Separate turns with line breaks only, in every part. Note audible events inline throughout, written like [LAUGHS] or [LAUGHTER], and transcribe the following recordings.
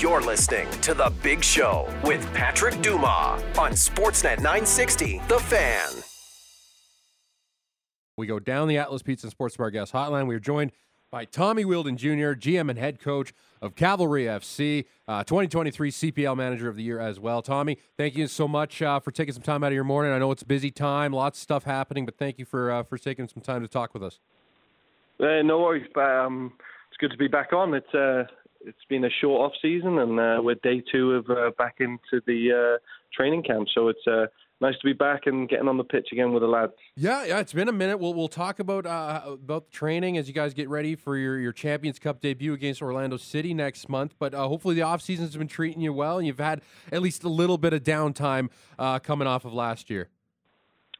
You're listening to The Big Show with Patrick Dumas on Sportsnet 960, The Fan.
We go down the Atlas Pizza and Sports Bar Guest Hotline. We are joined by Tommy Wheeldon Jr., GM and head coach of Cavalry FC, uh, 2023 CPL Manager of the Year as well. Tommy, thank you so much uh, for taking some time out of your morning. I know it's a busy time, lots of stuff happening, but thank you for uh, for taking some time to talk with us.
Uh, no worries, but um, it's good to be back on. It's uh, it's been a short off season, and uh, we're day two of back into the training camp, so it's nice to be back and getting on the pitch again with the lads.
Yeah, yeah, it's been a minute. We'll we'll talk about uh, about the training as you guys get ready for your, your Champions Cup debut against Orlando City next month. But uh, hopefully the off season's been treating you well, and you've had at least a little bit of downtime uh, coming off of last year.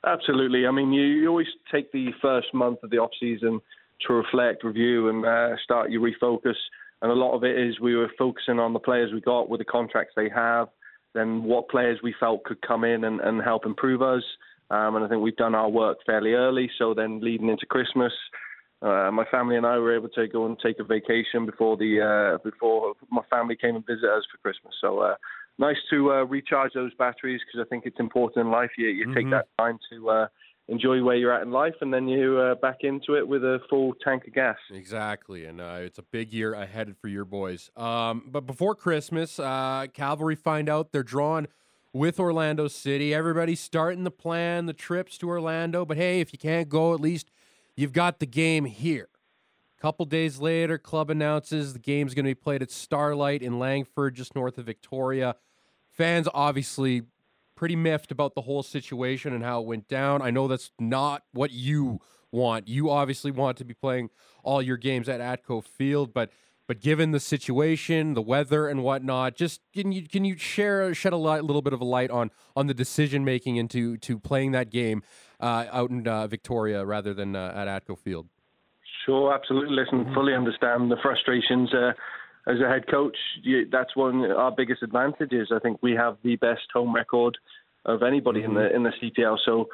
Absolutely. I mean, you, you always take the first month of the off season to reflect, review, and uh, start your refocus. And a lot of it is we were focusing on the players we got with the contracts they have then what players we felt could come in and, and help improve us. Um, and I think we've done our work fairly early. So then leading into Christmas, uh, my family and I were able to go and take a vacation before the uh, before my family came and visit us for Christmas. So uh, nice to uh, recharge those batteries because I think it's important in life. You, you mm-hmm. take that time to uh, enjoy where you're at in life, and then you uh, back into it with a full tank of gas.
Exactly, and uh, it's a big year ahead for your boys. Um, but before Christmas, uh, Cavalry find out they're drawn with Orlando City. Everybody's starting to plan the trips to Orlando, but hey, if you can't go, at least you've got the game here. A couple days later, club announces the game's going to be played at Starlight in Langford, just north of Victoria. Fans obviously pretty miffed about the whole situation and how it went down. I know that's not what you want. You obviously want to be playing all your games at Atco Field, but but given the situation, the weather and whatnot, just can you can you share shed a light, little bit of a light on on the decision making into to playing that game uh, out in uh, Victoria rather than uh, at Atco Field?
Sure, absolutely. Listen, mm-hmm. fully understand the frustrations. As a head coach, you, that's one of our biggest advantages. I think we have the best home record of anybody mm-hmm. in the in the CPL. So,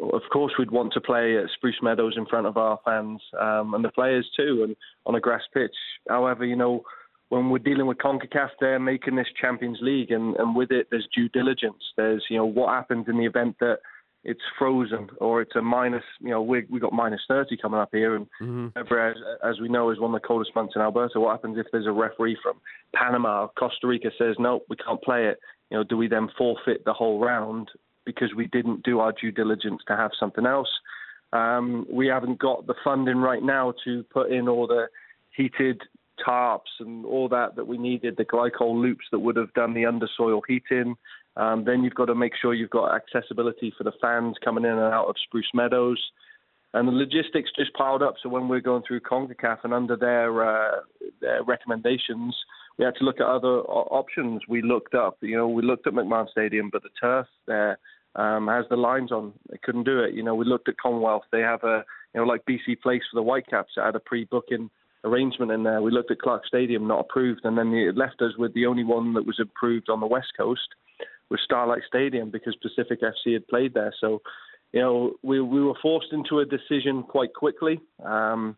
of course, we'd want to play at Spruce Meadows in front of our fans um, and the players too, and on a grass pitch. However, you know, when we're dealing with CONCACAF, they're making this Champions League, and, and with it, there's due diligence. There's you know what happens in the event that it's frozen or it's a minus. You know, we we got minus thirty coming up here, and mm-hmm. as, as we know is one of the coldest months in Alberta. What happens if there's a referee from Panama or Costa Rica says no, we can't play it? You know, do we then forfeit the whole round because we didn't do our due diligence to have something else? Um, we haven't got the funding right now to put in all the heated tarps and all that that we needed, the glycol loops that would have done the undersoil heating. Um, then you've got to make sure you've got accessibility for the fans coming in and out of Spruce Meadows. And the logistics just piled up. So when we're going through CONCACAF and under their, uh, their recommendations, we had to look at other options. We looked up, you know, we looked at McMahon Stadium, but the turf there um, has the lines on. They couldn't do it. You know, we looked at Commonwealth. They have a, you know, like BC Place for the Whitecaps. It had a pre-booking arrangement in there. We looked at Clarke Stadium, not approved, and then it left us with the only one that was approved on the West Coast with Starlight Stadium because Pacific FC had played there. So, you know, we we were forced into a decision quite quickly. Um,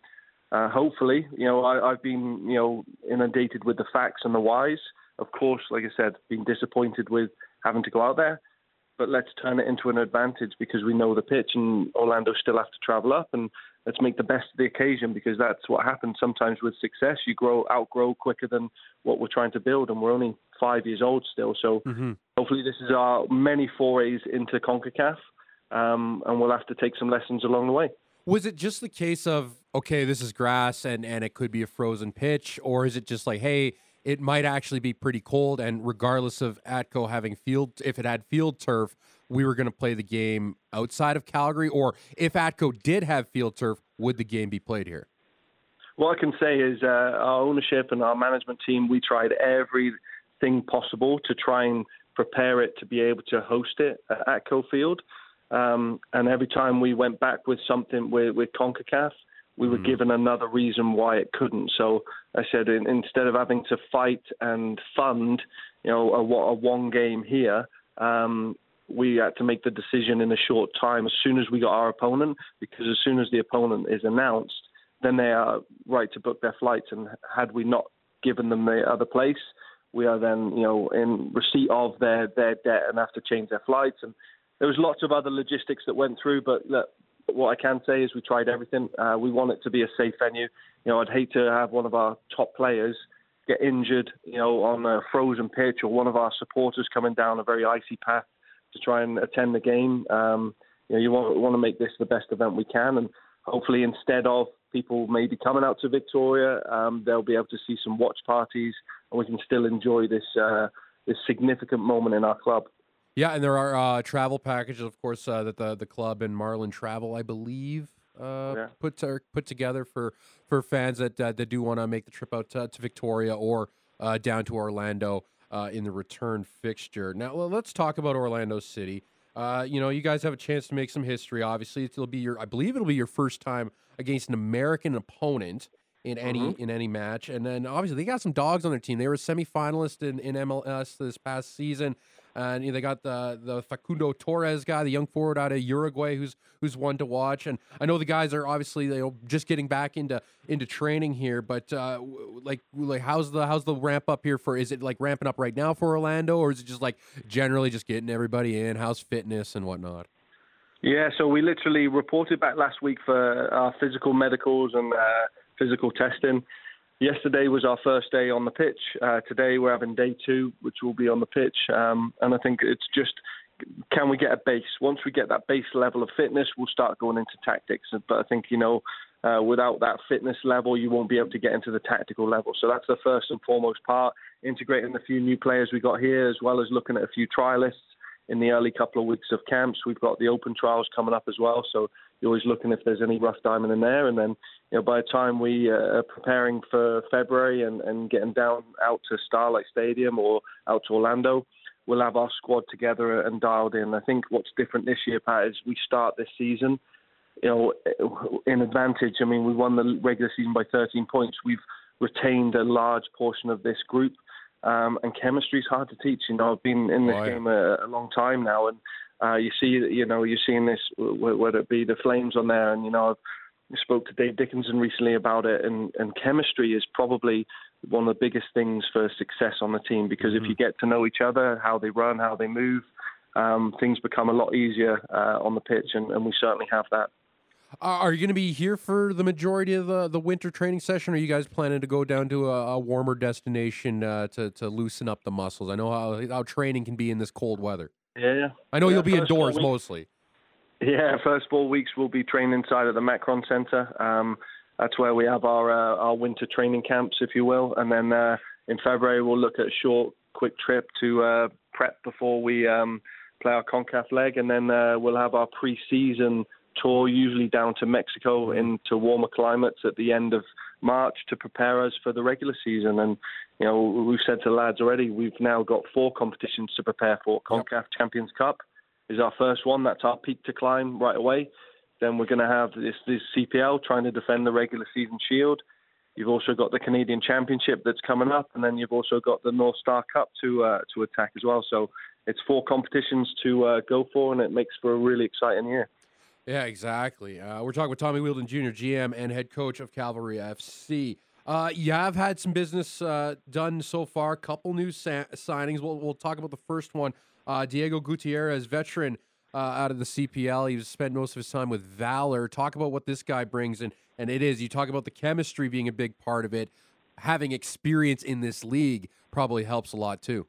uh, hopefully, you know, I, I've been you know inundated with the facts and the whys. Of course, like I said, been disappointed with having to go out there, but let's turn it into an advantage because we know the pitch and Orlando still have to travel up and let's make the best of the occasion because that's what happens sometimes with success. You grow outgrow quicker than what we're trying to build, and we're only five years old still. So mm-hmm. hopefully, this is our many forays into Concacaf, um, and we'll have to take some lessons along the way.
Was it just the case of okay, this is grass and and it could be a frozen pitch, or is it just like hey? It might actually be pretty cold, and regardless of Atco having field, if it had field turf, we were going to play the game outside of Calgary, or if Atco did have field turf, would the game be played here?
What I can say is uh, our ownership and our management team, we tried everything possible to try and prepare it to be able to host it at Atco Field. Um, and every time we went back with something with, with CONCACAF, we were mm. given another reason why it couldn't. So I said, in, instead of having to fight and fund, you know, a, a one game here, um, we had to make the decision in a short time as soon as we got our opponent, because as soon as the opponent is announced, then they are right to book their flights. And had we not given them the other place, we are then, you know, in receipt of their their debt and have to change their flights. And there was lots of other logistics that went through. But look, what I can say is we tried everything. Uh, we want it to be a safe venue. You know, I'd hate to have one of our top players get injured, you know, on a frozen pitch, or one of our supporters coming down a very icy path to try and attend the game. Um, you know, you want, want to make this the best event we can, and hopefully, instead of people may be coming out to Victoria, um, they'll be able to see some watch parties, and we can still enjoy this uh, this significant moment in our club.
Yeah, and there are uh, travel packages, of course, uh, that the the club and Marlin Travel, I believe, uh, yeah. put to, put together for for fans that uh, that do want to make the trip out to, to Victoria or uh, down to Orlando uh, in the return fixture. Now, let's talk about Orlando City. Uh, you know, you guys have a chance to make some history. Obviously, it'll be your, I believe, it'll be your first time against an American opponent in any mm-hmm. in any match. And then obviously they got some dogs on their team. They were a semifinalist in, in MLS this past season. And you know, they got the the Facundo Torres guy, the young forward out of Uruguay, who's who's one to watch. And I know the guys are obviously you know just getting back into into training here, but uh, like like how's the how's the ramp up here for? Is it like ramping up right now for Orlando, or is it just like generally just getting everybody in? How's fitness and whatnot?
Yeah, so we literally reported back last week for our physical medicals and uh, physical testing. Yesterday was our first day on the pitch. Uh, today we're having day two, which will be on the pitch. Um, and I think it's just can we get a base? Once we get that base level of fitness, we'll start going into tactics. But I think, you know, uh, without that fitness level, you won't be able to get into the tactical level. So that's the first and foremost part. Integrating the few new players we got here, as well as looking at a few trialists in the early couple of weeks of camps. We've got the open trials coming up as well. So you're always looking if there's any rough diamond in there. And then, you know, by the time we uh, are preparing for February and, and getting down out to Starlight Stadium or out to Orlando, we'll have our squad together and dialed in. I think what's different this year, Pat, is we start this season, you know, in advantage. I mean, we won the regular season by 13 points. We've retained a large portion of this group. Um, and chemistry is hard to teach. You know, I've been in this oh, yeah. game a, a long time now, and uh, you see, you know, you're seeing this whether it be the flames on there, and you know, I spoke to Dave Dickenson recently about it, and, and chemistry is probably one of the biggest things for success on the team because mm-hmm. if you get to know each other, how they run, how they move, um, things become a lot easier uh, on the pitch, and, and we certainly have that.
Are you going to be here for the majority of the, the winter training session? Or are you guys planning to go down to a, a warmer destination uh, to to loosen up the muscles? I know how how training can be in this cold weather.
Yeah.
I know
yeah,
you'll be indoors mostly.
Yeah, first four weeks we'll be training inside at the Macron Center. Um, that's where we have our uh, our winter training camps, if you will, and then uh, in February we'll look at a short, quick trip to uh, prep before we um, play our Concacaf leg, and then uh, we'll have our pre-season tour, usually down to Mexico into warmer climates at the end of March to prepare us for the regular season. And you know, we've said to the lads already, we've now got four competitions to prepare for. CONCACAF. Champions Cup is our first one. That's our peak to climb right away. Then we're going to have this, this CPL trying to defend the regular season shield. You've also got the Canadian Championship that's coming up, and then you've also got the North Star Cup to uh, to attack as well. So it's four competitions to uh, go for, and it makes for a really exciting year.
Yeah, exactly. Uh, we're talking with Tommy Wheeldon Jr., GM and head coach of Cavalry FC. Uh, I've had some business uh, done so far. A couple new sa- signings. We'll, we'll talk about the first one. Uh, Diego Gutierrez, veteran uh, out of the CPL. He's spent most of his time with Valour. Talk about what this guy brings, and and it is. You talk about the chemistry being a big part of it. Having experience in this league probably helps a lot too.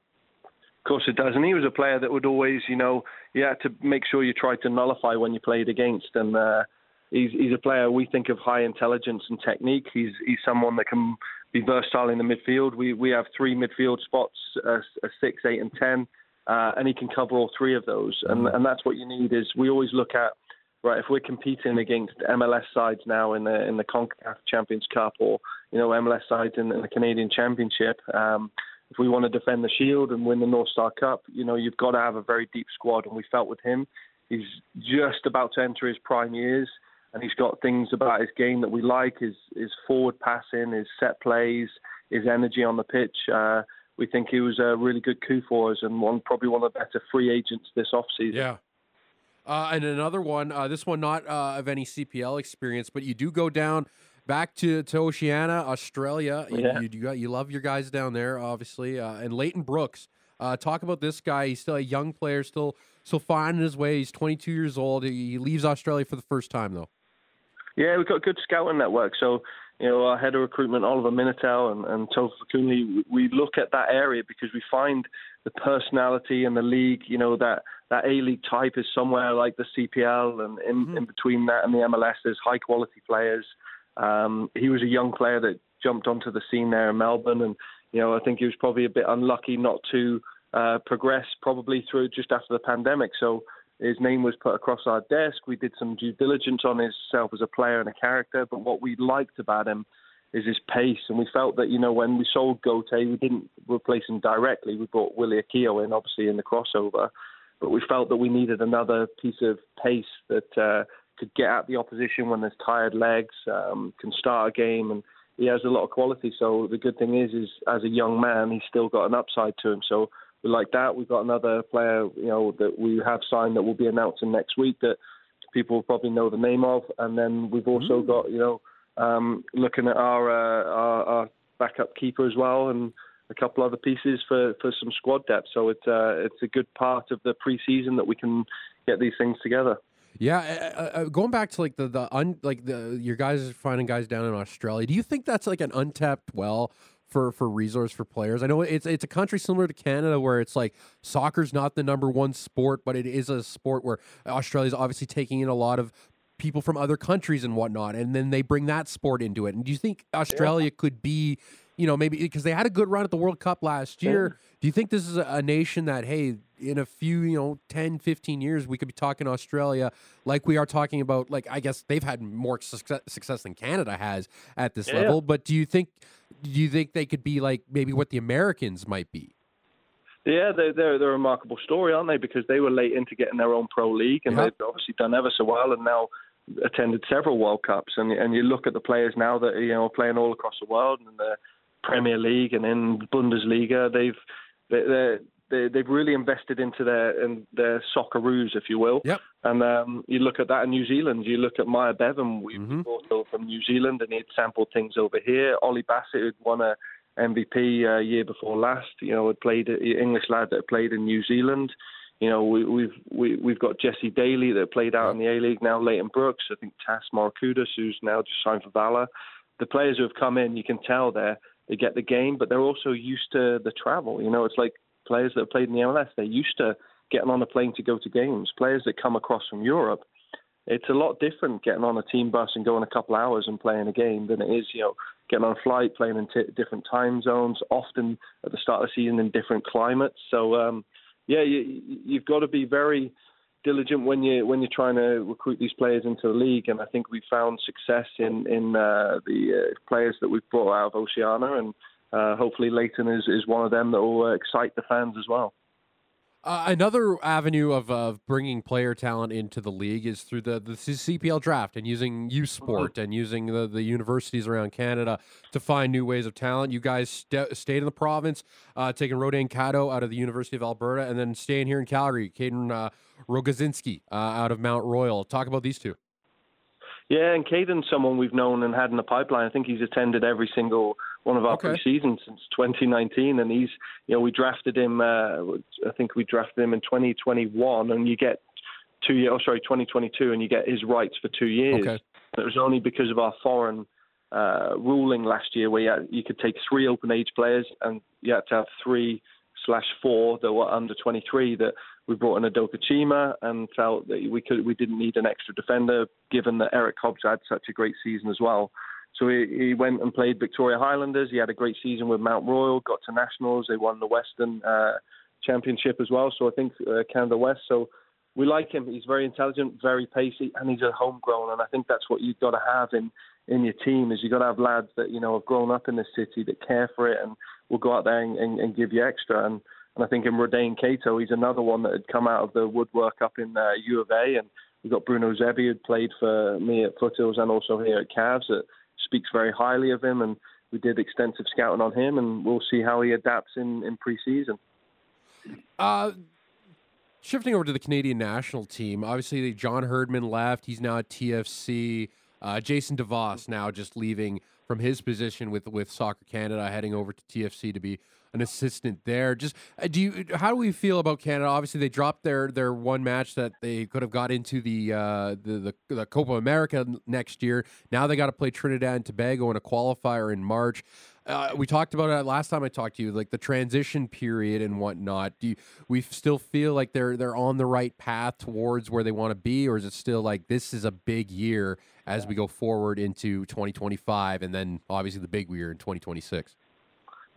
Of course it does, and he was a player that would always, you know, you had to make sure you tried to nullify when you played against, and uh, he's he's a player we think of high intelligence and technique. He's he's someone that can be versatile in the midfield. We we have three midfield spots, uh, a six, eight, and ten, uh, and he can cover all three of those. And mm-hmm. and that's what you need. Is we always look at right if we're competing against MLS sides now in the in the Concacaf Champions Cup or you know MLS sides in, in the Canadian Championship. Um, if we want to defend the Shield and win the North Star Cup, you know you've got to have a very deep squad. And we felt with him, he's just about to enter his prime years and he's got things about his game that we like: his his forward passing, his set plays, his energy on the pitch. Uh, we think he was a really good coup for us, and one probably one of the better free agents this offseason.
Yeah. Uh, and another one, uh, this one not uh, of any CPL experience, but you do go down back to, to Oceania, Australia. You-
Yeah.
You, you, got, you love your guys down there, obviously. Uh, and Leighton Brooks, uh, talk about this guy. He's still a young player, still still finding his way. He's 22 years old. He, he leaves Australia for the first time, though.
Yeah, we've got a good scouting network. So, you know, our head of recruitment, Oliver Minatel and, and Topher we look at that area because we find the personality and the league, you know, that, that A-League type is somewhere like the CPL and in, in between that and the MLS, there's high quality players. Um, he was a young player that jumped onto the scene there in Melbourne and, you know, I think he was probably a bit unlucky not to uh, progress probably through just after the pandemic. So, his name was put across our desk. We did some due diligence on himself as a player and a character. But what we liked about him is his pace. And we felt that, you know, when we sold Goteh, we didn't replace him directly. We brought Willie Akio in, obviously, in the crossover. But we felt that we needed another piece of pace that uh, could get at the opposition when there's tired legs, um, can start a game. And he has a lot of quality. So the good thing is, is as a young man, he's still got an upside to him. So we like that. We've got another player, you know, that we have signed that we'll be announcing next week that people will probably know the name of. And then we've also got, you know, um, looking at our, uh, our our backup keeper as well, and a couple other pieces for, for some squad depth. So it's uh, it's a good part of the preseason that we can get these things together.
Yeah, uh, uh, going back to like the the un, like the your guys are finding guys down in Australia. Do you think that's like an untapped well for for resource for players? I know it's it's a country similar to Canada where it's like soccer's not the number one sport, but it is a sport where Australia's obviously taking in a lot of people from other countries and whatnot, and then they bring that sport into it. And do you think Australia could be, you know, maybe because they had a good run at the World Cup last year? Do you think this is a, a nation that, hey, in a few, you know, 10, 15 years, we could be talking Australia like we are talking about, like, I guess they've had more success, success than Canada has at this
Yeah.
level. But do you think, do you think they could be like maybe what the Americans might be?
Yeah, they're, they're, they're a remarkable story, aren't they? Because they were late into getting their own pro league, and
Yeah.
they've obviously done ever so well, and now attended several World Cups. And and you look at the players now that you know are playing all across the world in the Premier League and in Bundesliga. They've they they're, they, they've really invested into their in their Socceroos, if you will.
Yep.
And um, you look at that in New Zealand. You look at Myer Bevan. We
Mhm.
brought from New Zealand, and he'd sampled things over here. Ollie Bassett, who'd won a MVP uh, year before last, you know, had played English lad that had played in New Zealand. You know, we, we've we, we've got Jesse Daly that played out in the A League now. Leighton Brooks, I think Tas Mourdoukoutas, who's now just signed for Valour. The players who have come in, you can tell they they get the game, but they're also used to the travel. You know, it's like players that have played in the MLS. They're used to getting on a plane to go to games. Players that come across from Europe, it's a lot different getting on a team bus and going a couple hours and playing a game than it is, you know, getting on a flight, playing in t- different time zones, often at the start of the season in different climates. So, um, yeah, you, you've got to be very diligent when you when you're trying to recruit these players into the league. And I think we found success in in uh, the uh, players that we've brought out of Oceania, and uh, hopefully Leighton is is one of them that will uh, excite the fans as well.
Uh, another avenue of, of bringing player talent into the league is through the, the CPL draft and using U sport and using the, the universities around Canada to find new ways of talent. You guys st- stayed in the province, uh, taking Rodin Cato out of the University of Alberta, and then staying here in Calgary, Caden uh, Rogazinski uh, out of Mount Royal. Talk about these two.
Yeah, and Caden's someone we've known and had in the pipeline. I think he's attended every single one of our
Okay.
pre-seasons since 2019, and he's, you know, we drafted him. Uh, I think we drafted him in 2021, and you get two years. Oh, sorry, 2022, and you get his rights for two years.
Okay.
And it was only because of our foreign uh, ruling last year, where you, had, you could take three open age players, and you had to have three slash four that were under 23 that we brought in Adoka Chima and felt that we could we didn't need an extra defender given that Eric Hobbs had such a great season as well. So he, he went and played Victoria Highlanders. He had a great season with Mount Royal, got to nationals. They won the Western uh, Championship as well. So I think uh, Canada West. So we like him. He's very intelligent, very pacey, and he's a homegrown. And I think that's what you've got to have in in your team is you've got to have lads that you know have grown up in the city that care for it and will go out there and, and, and give you extra. And and I think in Rodane Cato, he's another one that had come out of the woodwork up in uh, U of A. And we've got Bruno Zebie, who'd played for me at Foothills and also here at Cavs, speaks very highly of him. And we did extensive scouting on him, and we'll see how he adapts in, in preseason.
Uh, shifting over to the Canadian national team, obviously John Herdman left. He's now at TFC. Uh, Jason DeVos now just leaving from his position with with Soccer Canada, heading over to TFC to be an assistant there. Just uh, do you? How do we feel about Canada? Obviously, they dropped their their one match that they could have got into the uh, the, the, the Copa America next year. Now they got to play Trinidad and Tobago in a qualifier in March. Uh, we talked about it last time I talked to you, like the transition period and whatnot. Do you, we still feel like they're they're on the right path towards where they want to be, or is it still like this is a big year as we go forward into 2025, and then obviously the big year in 2026?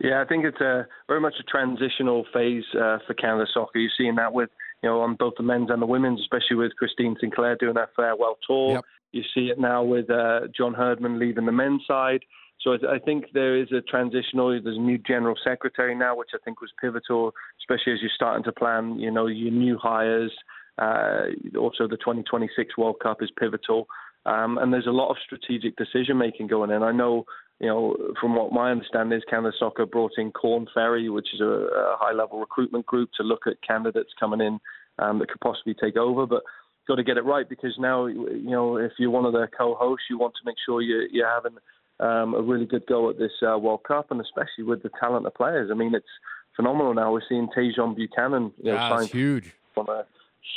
Yeah, I think it's a very much a transitional phase uh, for Canada soccer. You're seeing that with you know on both the men's and the women's, especially with Christine Sinclair doing that farewell tour. Yep. You see it now with uh, John Herdman leaving the men's side. So I, I think there is a transitional. There's a new general secretary now, which I think was pivotal, especially as you're starting to plan. You know your new hires. Uh, also, the 2026 World Cup is pivotal, um, and there's a lot of strategic decision making going in. I know, you know, from what my understanding is, Canada Soccer brought in Korn Ferry, which is a, a high level recruitment group to look at candidates coming in um, that could possibly take over, but got to get it right because now, you know, if you're one of their co-hosts, you want to make sure you, you're having um, a really good go at this uh, World Cup, and especially with the talent of players. I mean, it's phenomenal now. We're seeing Tajon Buchanan, you know,
yeah,
huge from a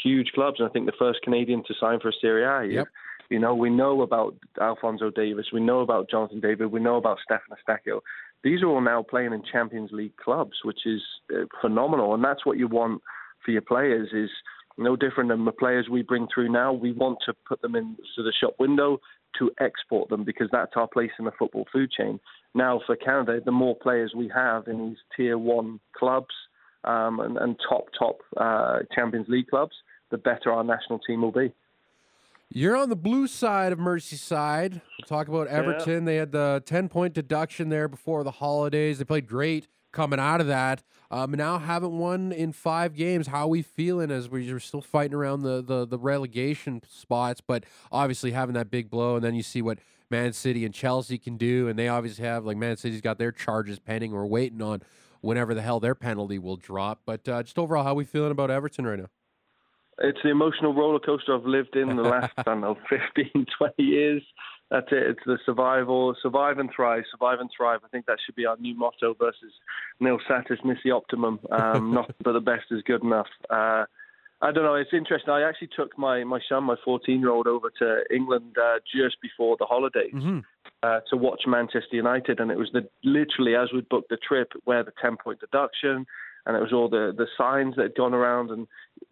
huge clubs, and I think the first Canadian to sign for a Serie A.
Yep.
You know, we know about Alphonso Davies, we know about Jonathan David, we know about Stefan Eustaquio. These are all now playing in Champions League clubs, which is uh, phenomenal, and that's what you want for your players. Is no different than the players we bring through now. We want to put them into the shop window to export them because that's our place in the football food chain. Now, for Canada, the more players we have in these tier one clubs um, and, and, top, top uh, Champions League clubs, the better our national team will be.
You're on the blue side of Merseyside. We'll talk about Everton. Yeah. They had the 10 point deduction there before the holidays. They played great coming out of that. Um, now haven't won in five games. How are we feeling as we're still fighting around the, the, the relegation spots, but obviously having that big blow, and then you see what Man City and Chelsea can do, and they obviously have like Man City's got their charges pending or waiting on whenever the hell their penalty will drop. But uh, just overall, how are we feeling about Everton right now?
It's the emotional roller coaster I've lived in the last [LAUGHS] I don't know 15, 20 years that's it. It's the survival, survive and thrive, survive and thrive. I think that should be our new motto versus nil satis nisi optimum. Um, [LAUGHS] not but the best is good enough. Uh, I don't know. It's interesting. I actually took my my son, my 14 year old, over to England uh, just before the holidays
mm-hmm.
uh, to watch Manchester United, and it was the literally as we booked the trip, where the 10 point deduction, and it was all the the signs that had gone around, and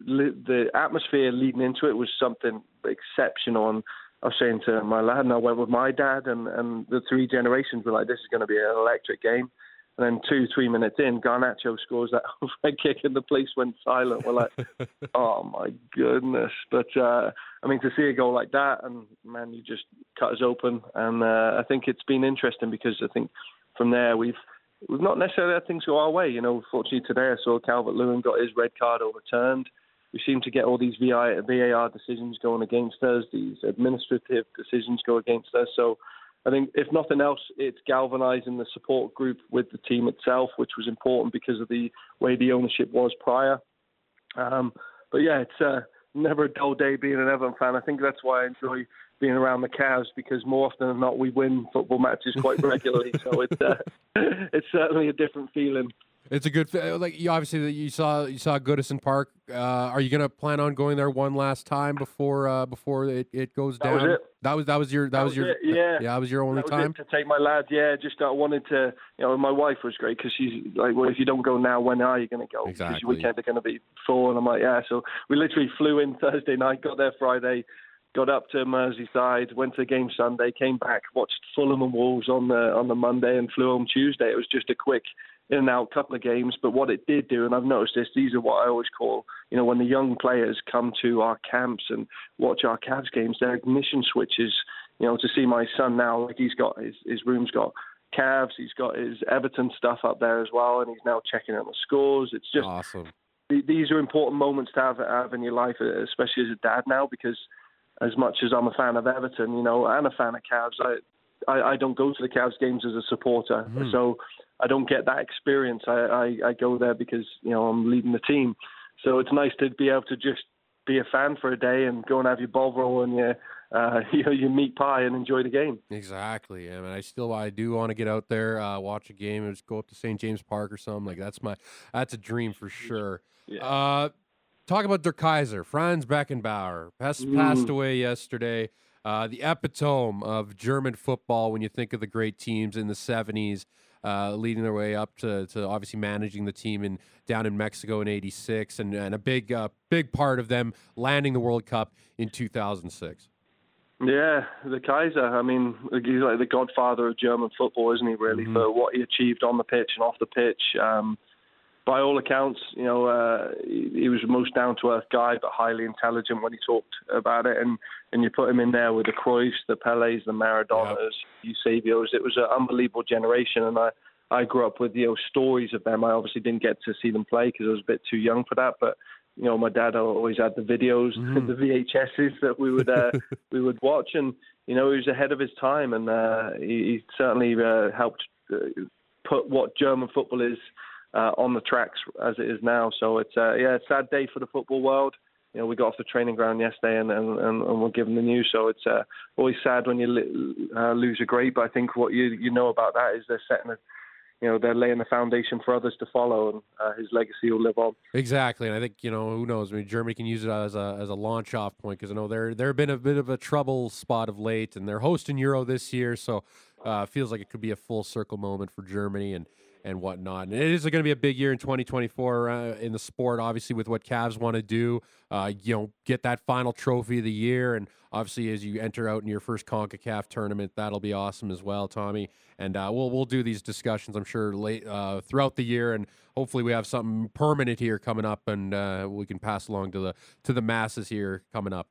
li- the atmosphere leading into it was something exceptional. And I was saying to my lad, and I went with my dad, and, and the three generations were like, this is going to be an electric game. And then two, three minutes in, Garnacho scores that [LAUGHS] red kick, and the place went silent. We're like, [LAUGHS] oh my goodness! But uh, I mean, to see a goal like that, and man, you just cut us open. And uh, I think it's been interesting because I think from there we've we've not necessarily had things go our way. You know, fortunately today I saw Calvert Lewin got his red card overturned we seem to get all these VAR decisions going against us, these administrative decisions go against us. So I think, if nothing else, it's galvanising the support group with the team itself, which was important because of the way the ownership was prior. Um, but yeah, it's uh, never a dull day being an Everton fan. I think that's why I enjoy being around the Cavs because more often than not we win football matches quite [LAUGHS] regularly. so it's uh, [LAUGHS] it's certainly a different feeling.
It's a good like you obviously you saw you saw Goodison Park. Uh, are you gonna plan on going there one last time before uh, before it, it goes
down?
That
was it.
That was that was your that, that was, was, your
it. yeah
yeah that was your only
was
time
to take my lad. Yeah, just I wanted to. You know, my wife was great because she's like, well, if you don't go now, when are you going to go?
Exactly.
Because your weekend are going to be full, and I'm like, yeah. So we literally flew in Thursday night, got there Friday, got up to Merseyside, went to the game Sunday, came back, watched Fulham and Wolves on the on the Monday, and flew home Tuesday. It was just a quick in and out couple of games. But what it did do, and I've noticed this, these are what I always call, you know, when the young players come to our camps and watch our Cavs games, their ignition switches. You know, to see my son now, like he's got his his room's got Cavs, he's got his Everton stuff up there as well, and he's now checking out the scores. It's just
awesome.
These are important moments to have, have in your life, especially as a dad now, because as much as I'm a fan of Everton, you know, and a fan of Cavs, I, I, I don't go to the Cavs games as a supporter. Mm-hmm. So I don't get that experience. I, I, I go there because you know I'm leading the team, so it's nice to be able to just be a fan for a day and go and have your ball roll and your uh, you know, you meat pie and enjoy the game.
Exactly. I mean, I still I do want to get out there, uh, watch a game, and just go up to St. James Park or something. Like that's my that's a dream for sure.
Yeah.
Uh, talk about Der Kaiser, Franz Beckenbauer, passed, passed away yesterday. Uh, the epitome of German football when you think of the great teams in the 70s, uh, leading their way up to, to obviously managing the team in down in Mexico in 86 and, and a big uh, big part of them landing the World Cup in 2006.
Yeah, the Kaiser. I mean, he's like the godfather of German football, isn't he? Really,
Mhm.
for what he achieved on the pitch and off the pitch. Um, by all accounts, you know, uh, he, he was the most down to earth guy, but highly intelligent when he talked about it. And and you put him in there with the Cruyffs, the Pelés, the Maradonas, Eusebios. It was an unbelievable generation, and I. I grew up with you know stories of them. I obviously didn't get to see them play because I was a bit too young for that. But you know, my dad always had the videos,
Mhm. [LAUGHS]
the VHSs that we would uh, [LAUGHS] we would watch, and you know, he was ahead of his time, and uh, he, he certainly uh, helped uh, put what German football is uh, on the tracks as it is now. So it's uh, yeah, a sad day for the football world. You know, we got off the training ground yesterday, and and, and, and we're given the news. So it's uh, always sad when you uh, lose a great. But I think what you you know about that is they're setting a you know they're laying the foundation for others to follow, and uh, his legacy will live on.
Exactly, and I think you know who knows. I mean, Germany can use it as a as a launch off point because I know they're they've been a bit of a trouble spot of late, and they're hosting Euro this year, so uh, feels like it could be a full circle moment for Germany and and whatnot. And it is going to be a big year in 2024 uh, in the sport, obviously with what Cavs want to do. Uh, you know, get that final trophy of the year, and obviously as you enter out in your first Concacaf tournament, that'll be awesome as well, Tommy. And uh, we'll we'll do these discussions, I'm sure, late uh, throughout the year, and hopefully we have something permanent here coming up, and uh, we can pass along to the to the masses here coming up.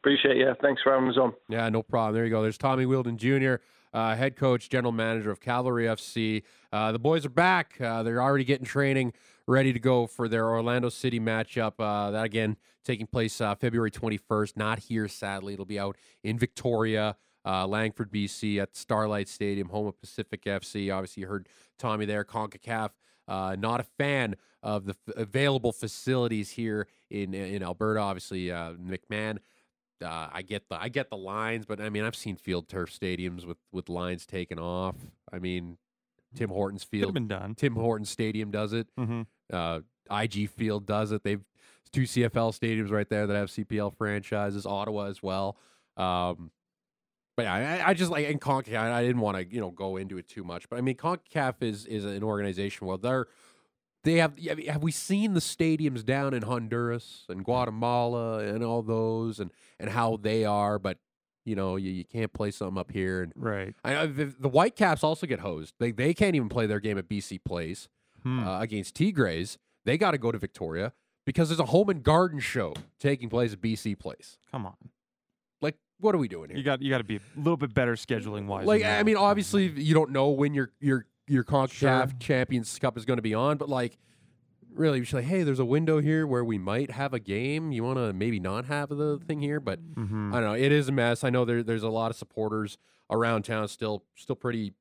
Appreciate you. Thanks for having us on.
Yeah, no problem. There you go. There's Tommy Wheeldon Jr., uh, head coach, general manager of Cavalry FC. Uh, the boys are back. Uh, they're already getting training ready to go for their Orlando City matchup. Uh, that again taking place uh, February 21st. Not here, sadly. It'll be out in Victoria, uh, Langford, BC, at Starlight Stadium, home of Pacific FC. Obviously, you heard Tommy there. Concacaf. Uh, not a fan of the f- available facilities here in in Alberta. Obviously, uh, McMahon uh, I get the I get the lines, but I mean I've seen field turf stadiums with with lines taken off. I mean Tim Hortons field,
been done.
Tim Hortons Stadium does it.
Mm-hmm.
Uh, IG Field does it. They've two CFL stadiums right there that have CPL franchises. Ottawa as well. Um, but yeah, I, I just like in Concacaf. I didn't want to you know go into it too much, but I mean Concacaf is is an organization where they're they have have we seen the stadiums down in Honduras and Guatemala and all those and and how they are, but you know you, you can't play something up here and
Right.
I the, the Whitecaps also get hosed. They they can't even play their game at BC Place
Hmm.
uh, against Tigres. They got to go to Victoria because there's a home and garden show taking place at BC Place.
Come on.
Like, what are we doing here?
You got you got to be a little bit better scheduling wise.
like, I mean, obviously you don't know when your your your Concacaf
Sure.
Champions Cup is going to be on, but like. Really, you should like, hey, there's a window here where we might have a game. You want to maybe not have the thing here, but
Mhm.
I don't know. It is a mess. I know there, there's a lot of supporters around town still still pretty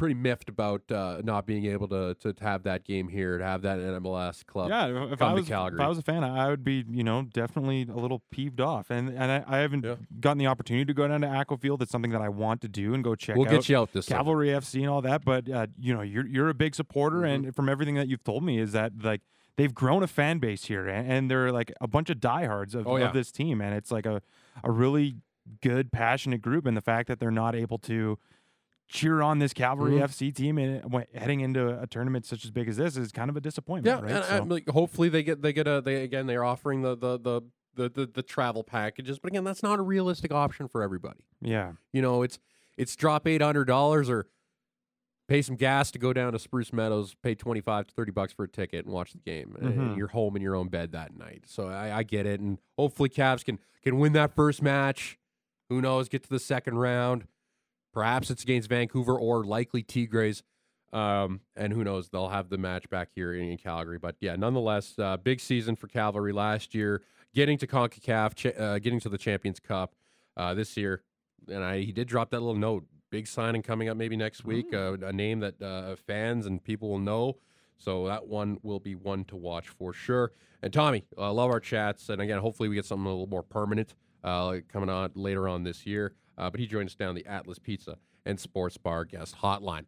pretty miffed about uh, not being able to, to have that game here, to have that MLS club.
yeah, if I was if I was a fan, I would be you know definitely a little peeved off, and and I, I haven't
Yeah.
gotten the opportunity to go down to Atco Field. It's something that I want to do and go check
we'll
out.
get you out this summer.
Cavalry FC and all that, but uh, you know you're you're a big supporter,
Mm-hmm.
and from everything that you've told me is that like they've grown a fan base here, and, and they're like a bunch of diehards of,
Oh, yeah.
of this team, and it's like a a really good, passionate group, and the fact that they're not able to cheer on this Cavalry
Mhm.
FC team and when- heading into a tournament such as big as this is kind of a disappointment.
Yeah,
right?
and,
So-
and, like, hopefully they get they get a they again they're offering the the, the the the the travel packages, but again that's not a realistic option for everybody.
yeah,
You know, it's it's drop eight hundred dollars or pay some gas to go down to Spruce Meadows, pay twenty five to thirty bucks for a ticket and watch the game. And
Mhm.
you're home in your own bed that night. So I, I get it, and hopefully Cavs can can win that first match. Who knows? Get to the second round. Perhaps it's against Vancouver or likely Tigres. Um, and who knows? They'll have the match back here in, in Calgary. But yeah, nonetheless, uh, big season for Cavalry last year. Getting to Concacaf, cha- uh, getting to the Champions Cup uh, this year, and I he did drop that little note. Big signing coming up maybe next week. Uh, a name that uh, fans and people will know. So that one will be one to watch for sure. And Tommy, I love our chats. And again, hopefully we get something a little more permanent uh, coming on later on this year. Uh, but he joined us down the Atlas Pizza and Sports Bar guest hotline.